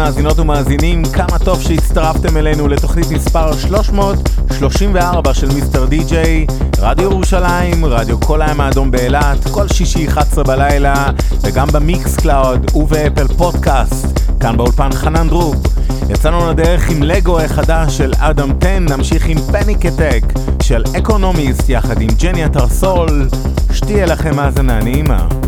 מאזינות ומאזינים, כמה טוב שהצטרפתם אלינו לתוכנית מספר 334 של Mr. DJ, רדיו ירושלים, רדיו כל הים האדום באילת, כל שישי 11 בלילה, וגם במיקס קלאוד וב Apple Podcast, כאן באולפן חנן דרוב. יצאנו לדרך עם לגו החדש של Adam Ten, נמשיך עם Panic Attack של Echonomist יחד עם ג'ניה טרסול, שתהיה לכם האזנה נעימה.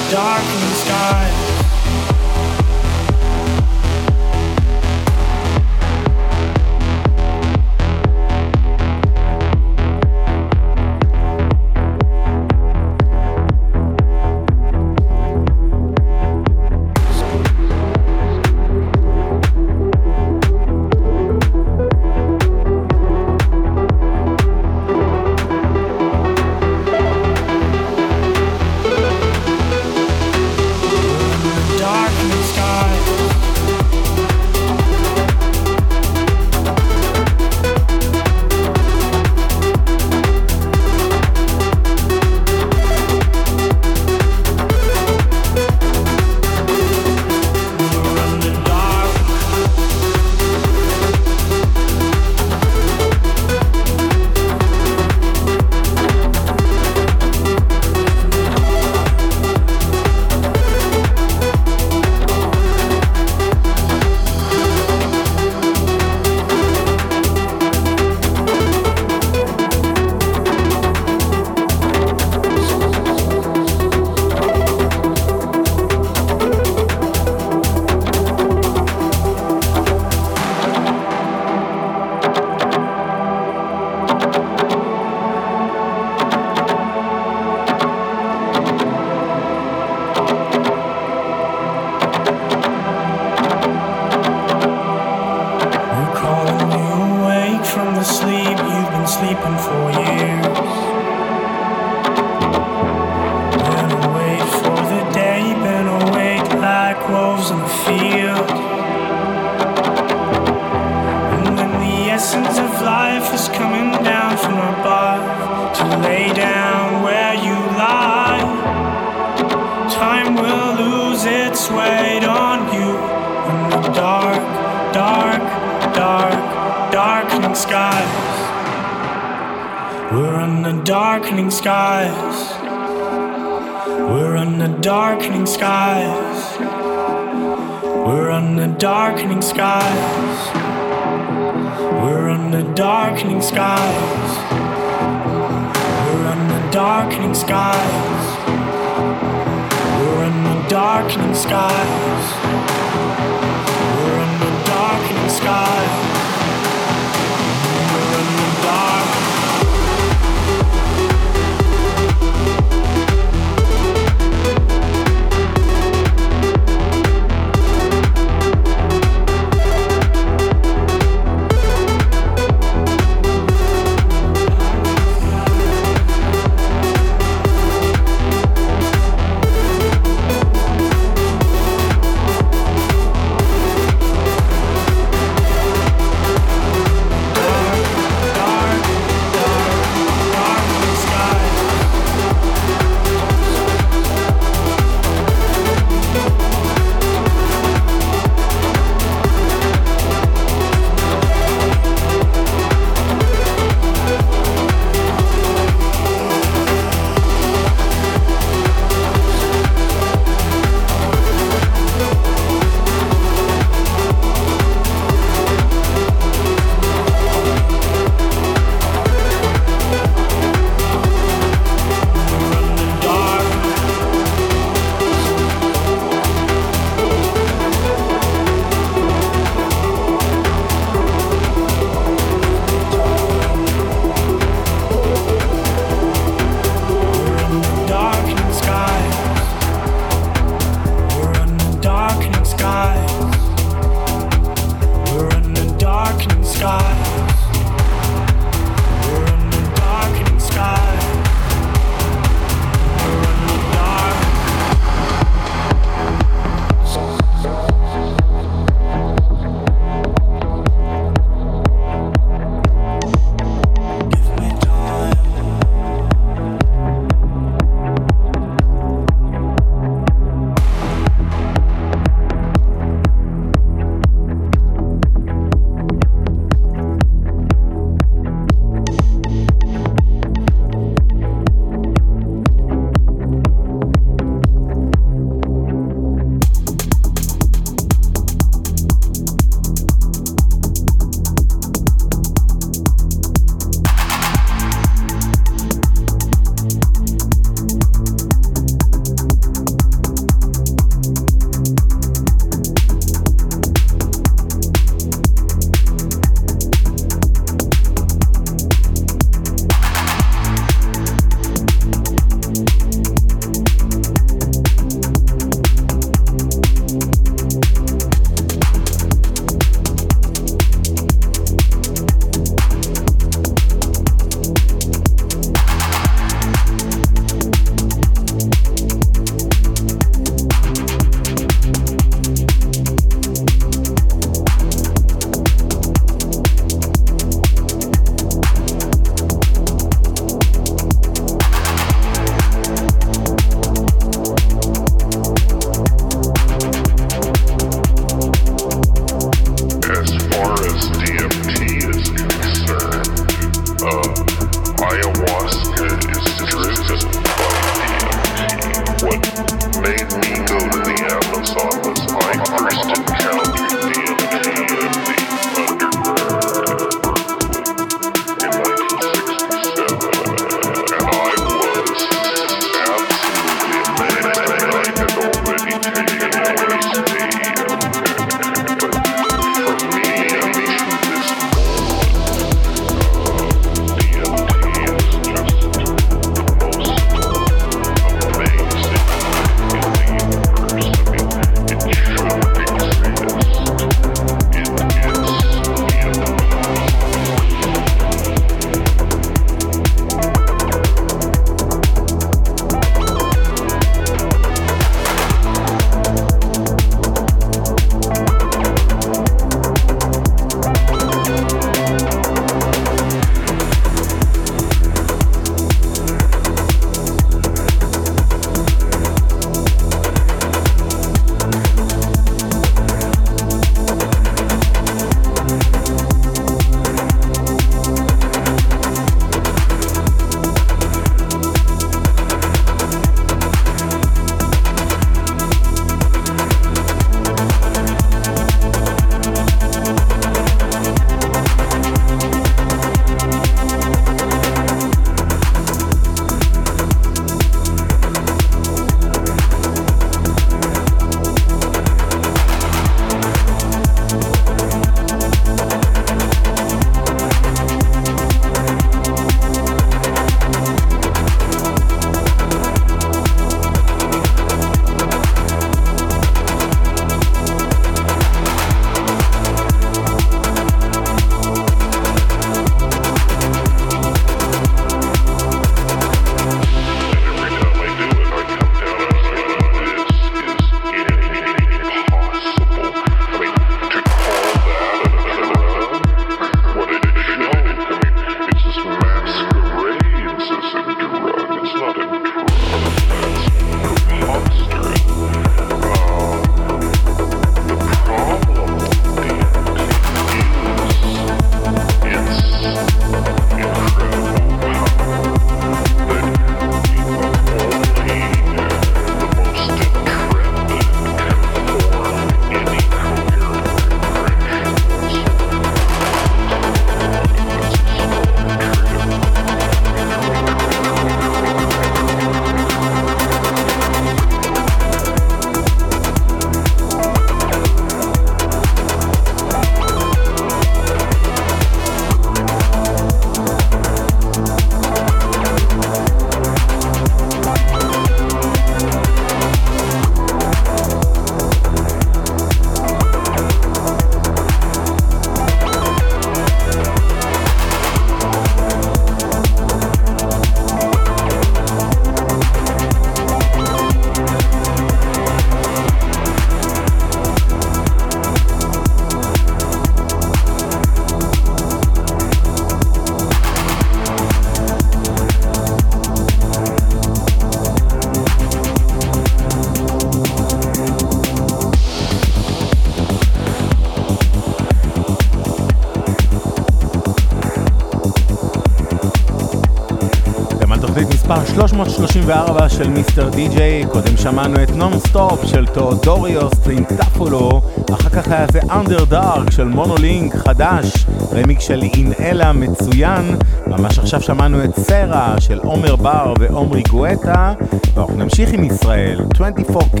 334 של מיסטר די-ג'יי, קודם שמענו את נון סטופ של תאודוריוס טרינטפולו, אחר כך היה זה אנדר דארק של מונולינק חדש, רמיק של אינאלה מצוין, ממש עכשיו שמענו את סרה של עומר בר ועומרי גואטה, ואנחנו נמשיך עם ישראל, 24K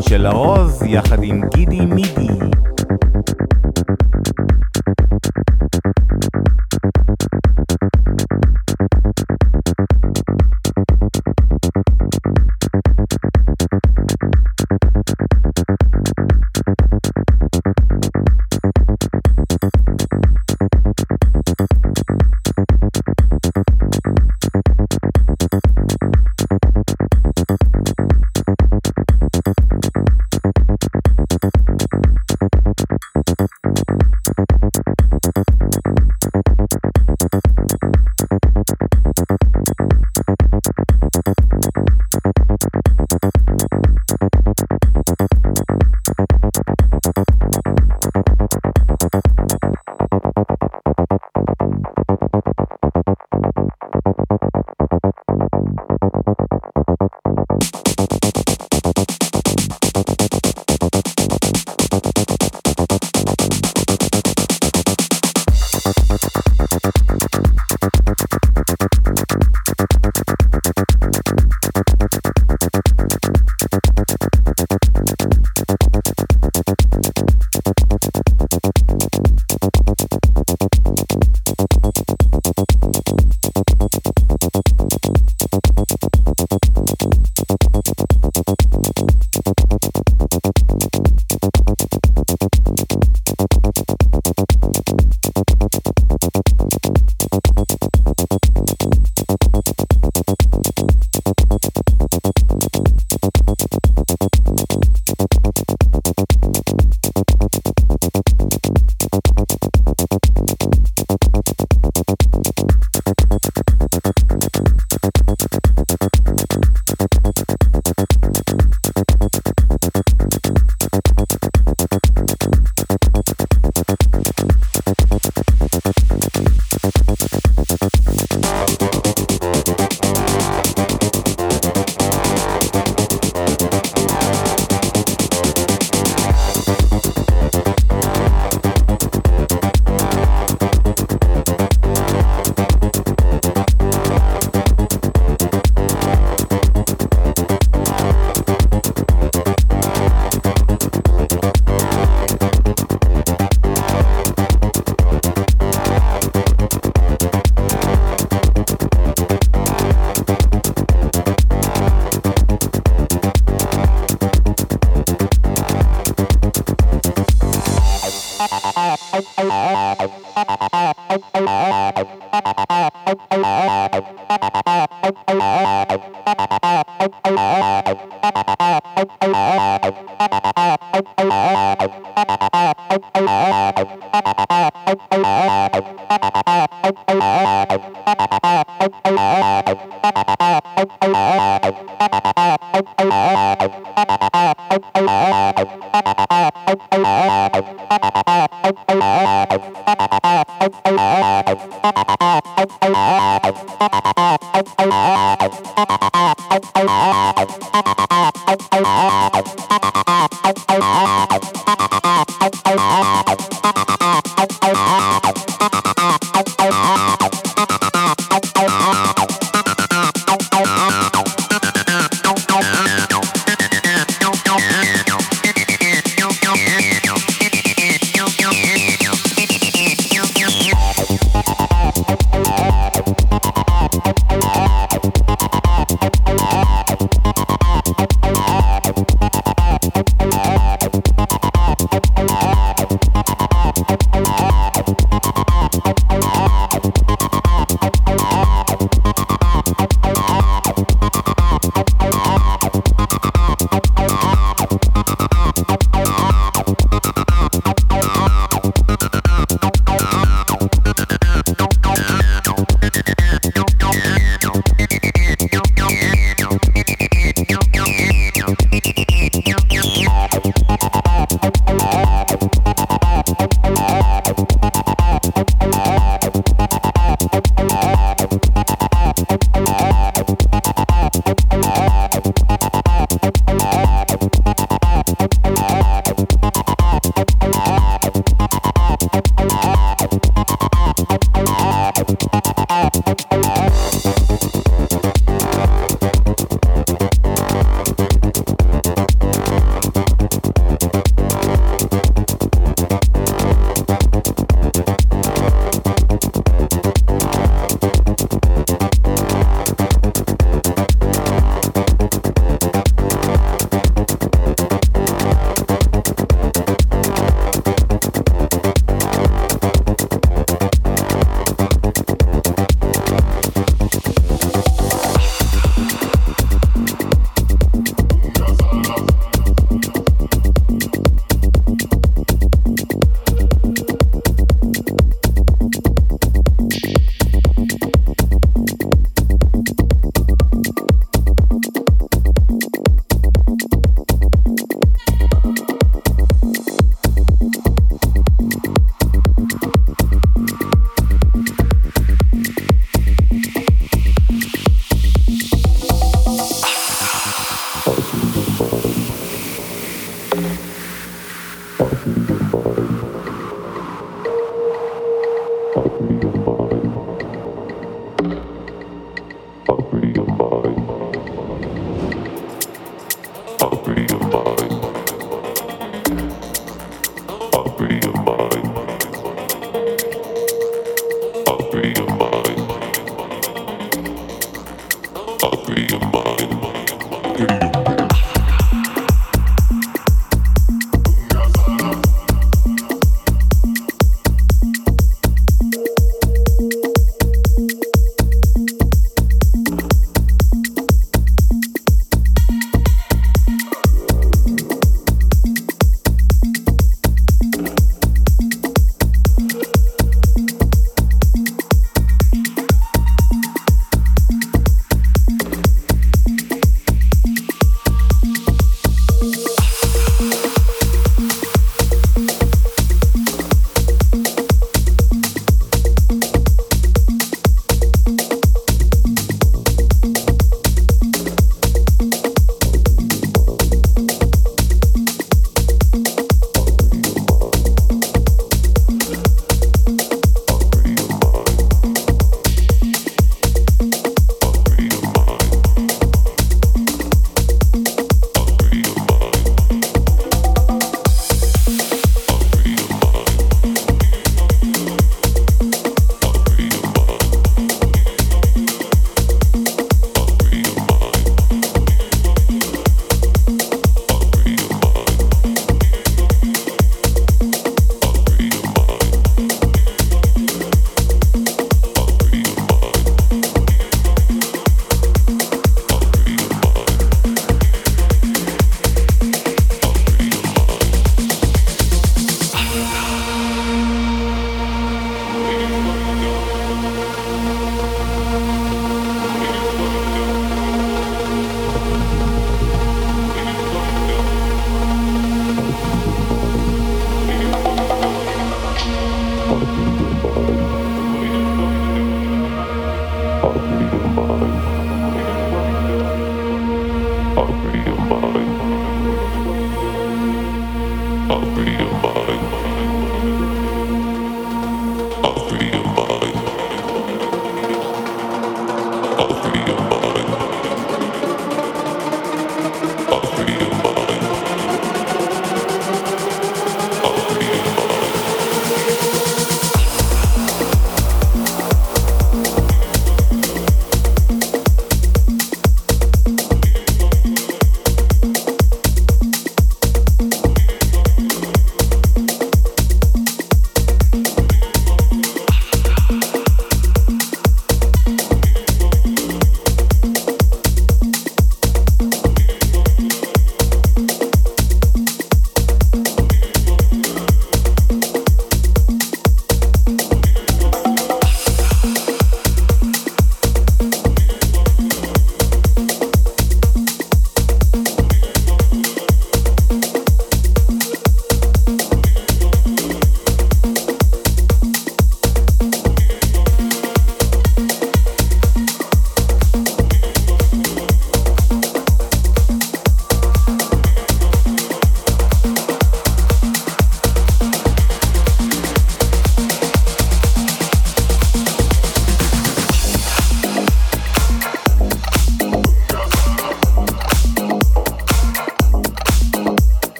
של ארוז יחד עם גידי מידי.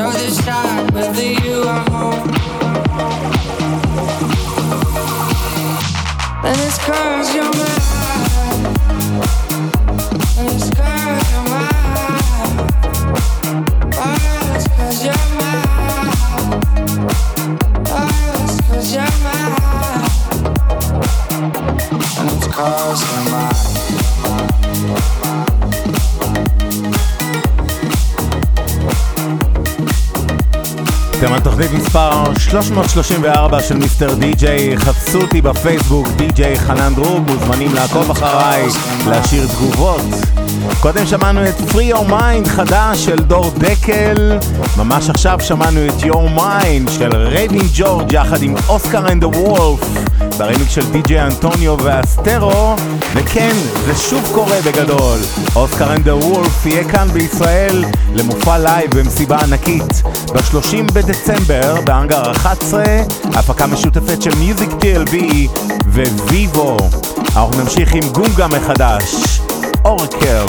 Throw the shot. 334 של Mr. DJ, חפשו אותי בפייסבוק, די.ג'יי חנן דרוב, מוזמנים לעקוב אחריי, להשאיר תגובות. קודם שמענו את Free Your Mind חדש של דור דקל, ממש עכשיו שמענו את You're Mine של Raving George יחד עם Oscar and the Wolf, ברמיקס של DJ Antonio ו Astero, וכן, זה שוב קורה בגדול. Oscar and the Wolf יהיה כאן בישראל למופע לייב במסיבה ענקית. ב-30 בדצמבר בהאנגר 11, הפקה משותפת של Music TLV וויבו. אנחנו נמשיך עם גונגה מחדש, Oracle.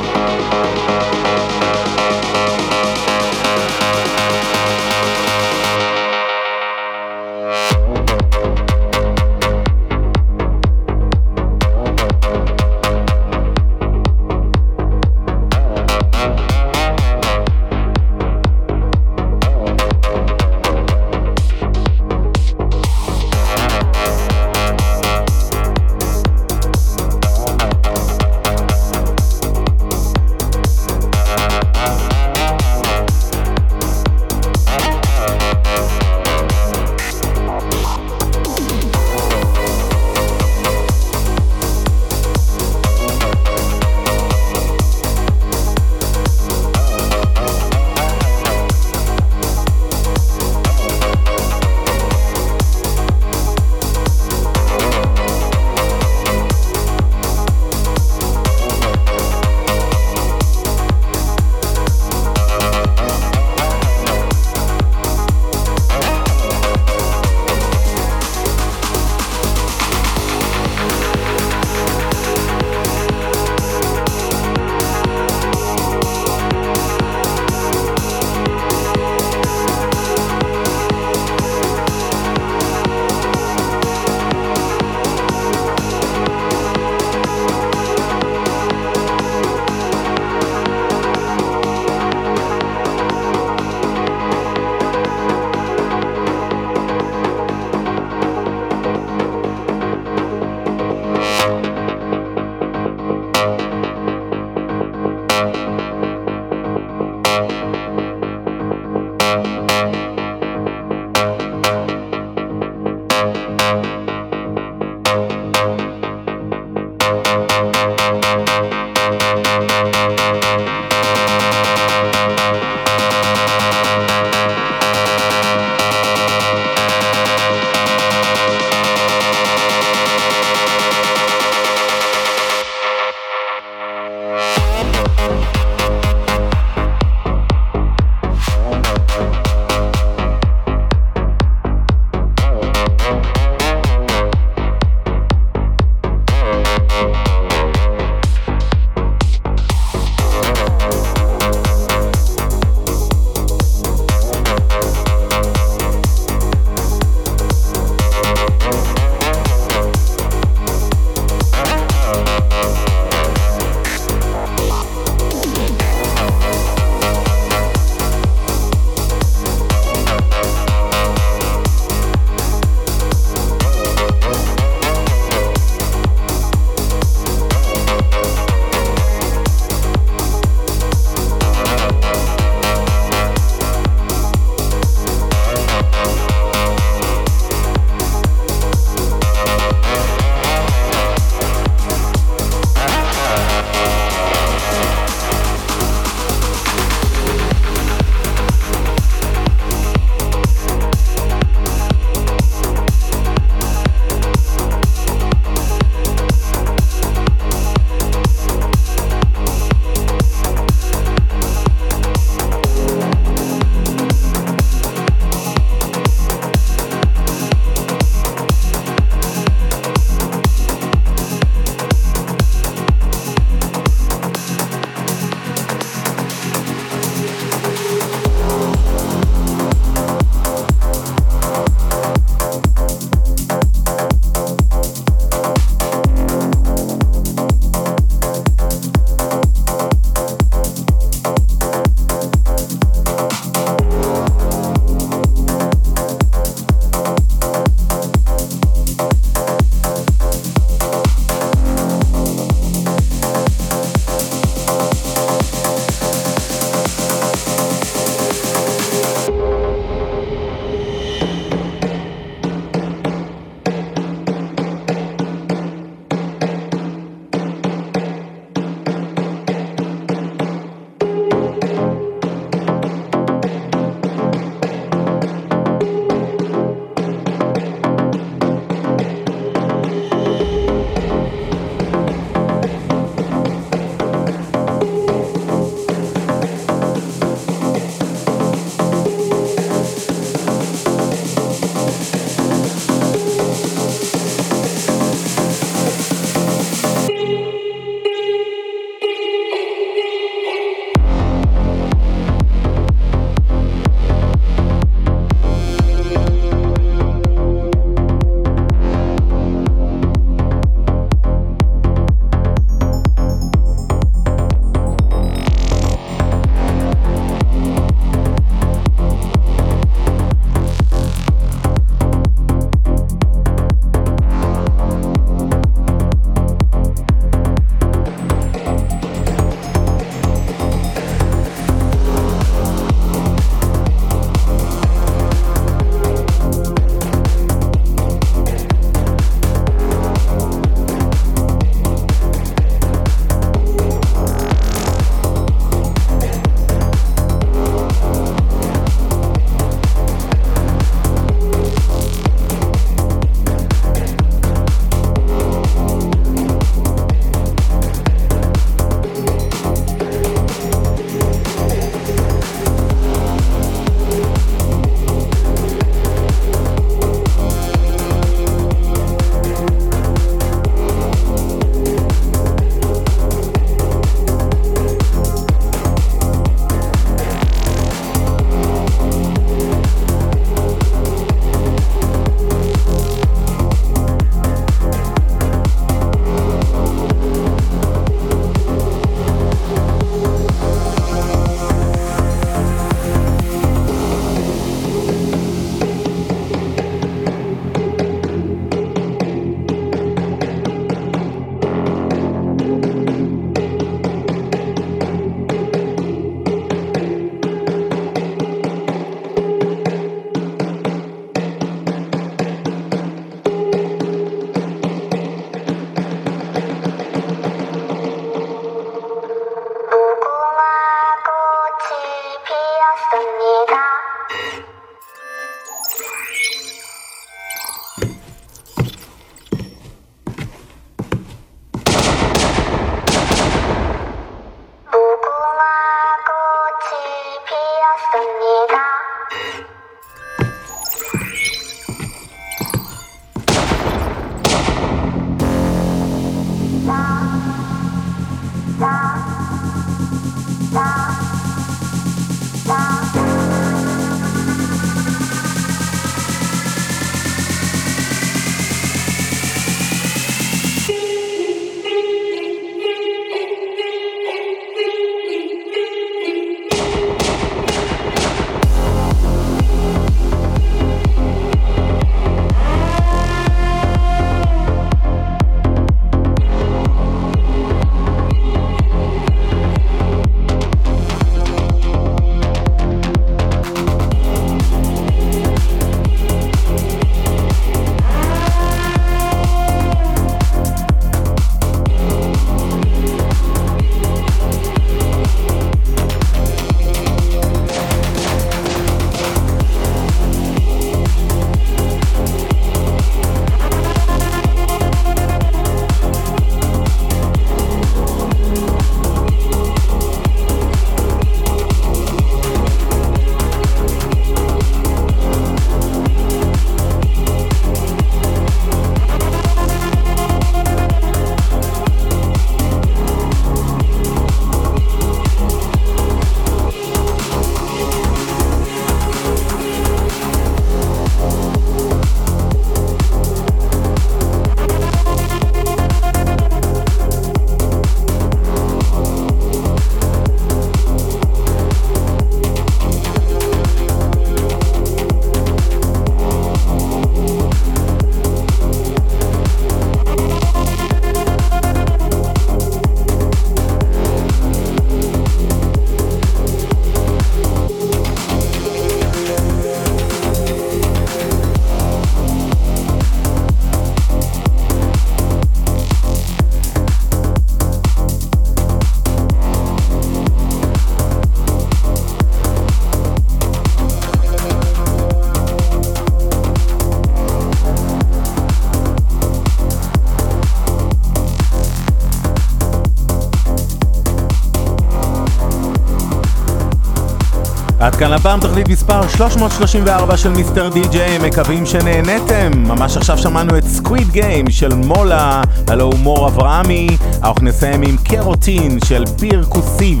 עד כאן הפעם תוכנית מספר 334 של Mr. DJ, מקווים שנהנתם. ממש עכשיו שמענו את Squid Game של מולה, הלא הוא מור אברהמי. אנחנו נסיים עם קרוטין של פירקוסיב.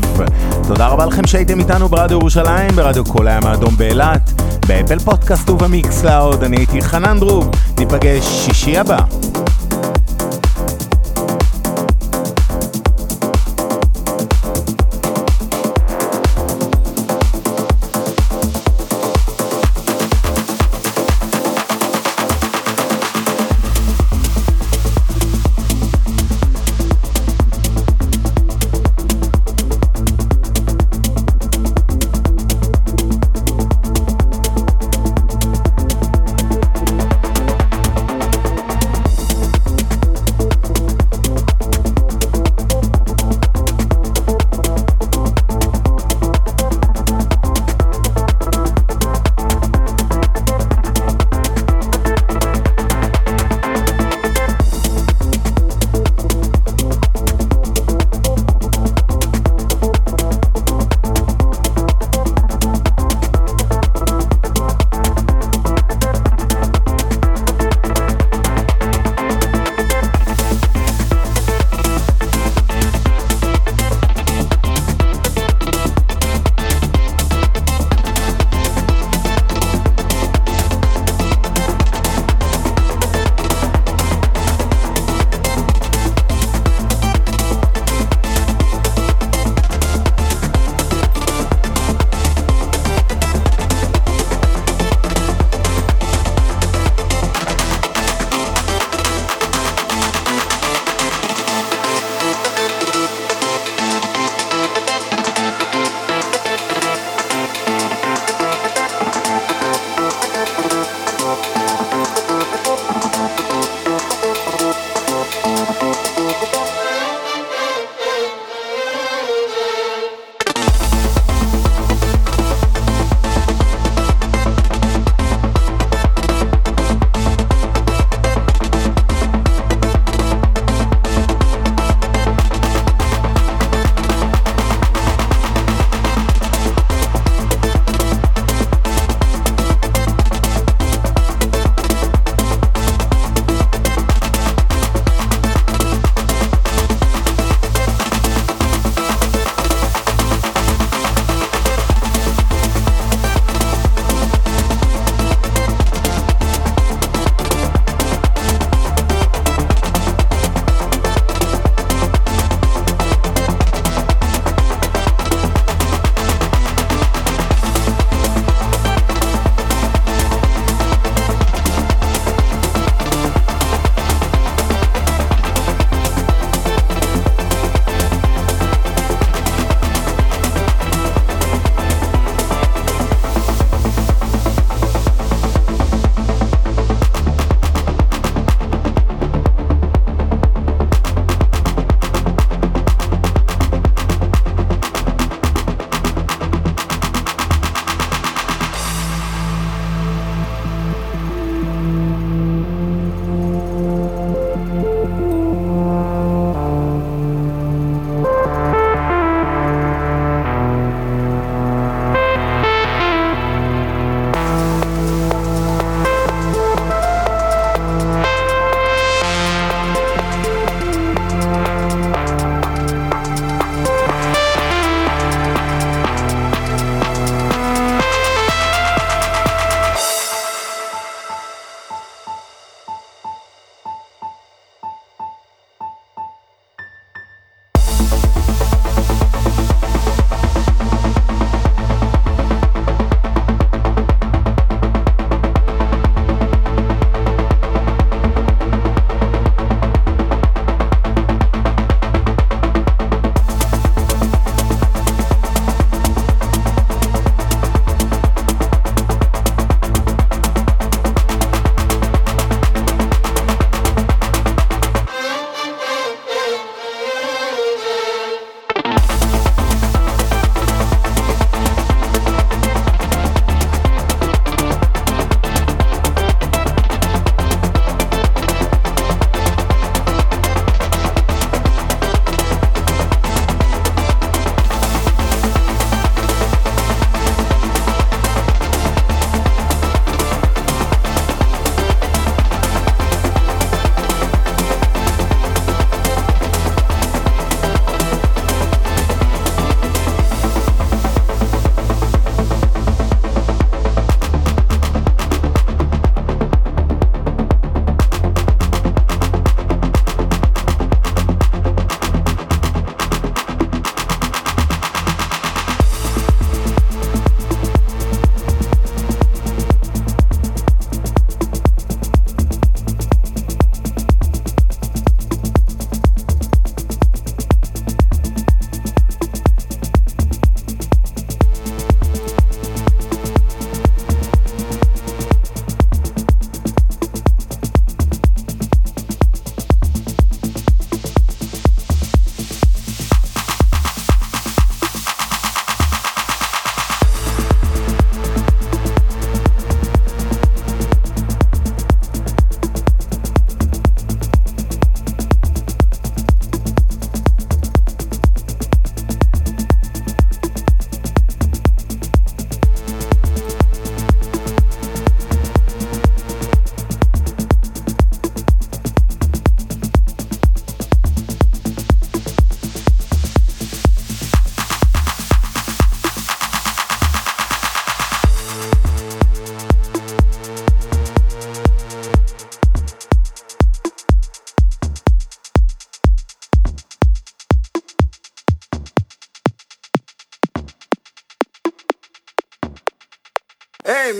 תודה רבה לכם שהייתם איתנו ברדיו ירושלים, ברדיו כל הים האדום באילת, ב Apple Podcast וב Mixcloud. אני הייתי חנן דרוב, ניפגש שישי הבא.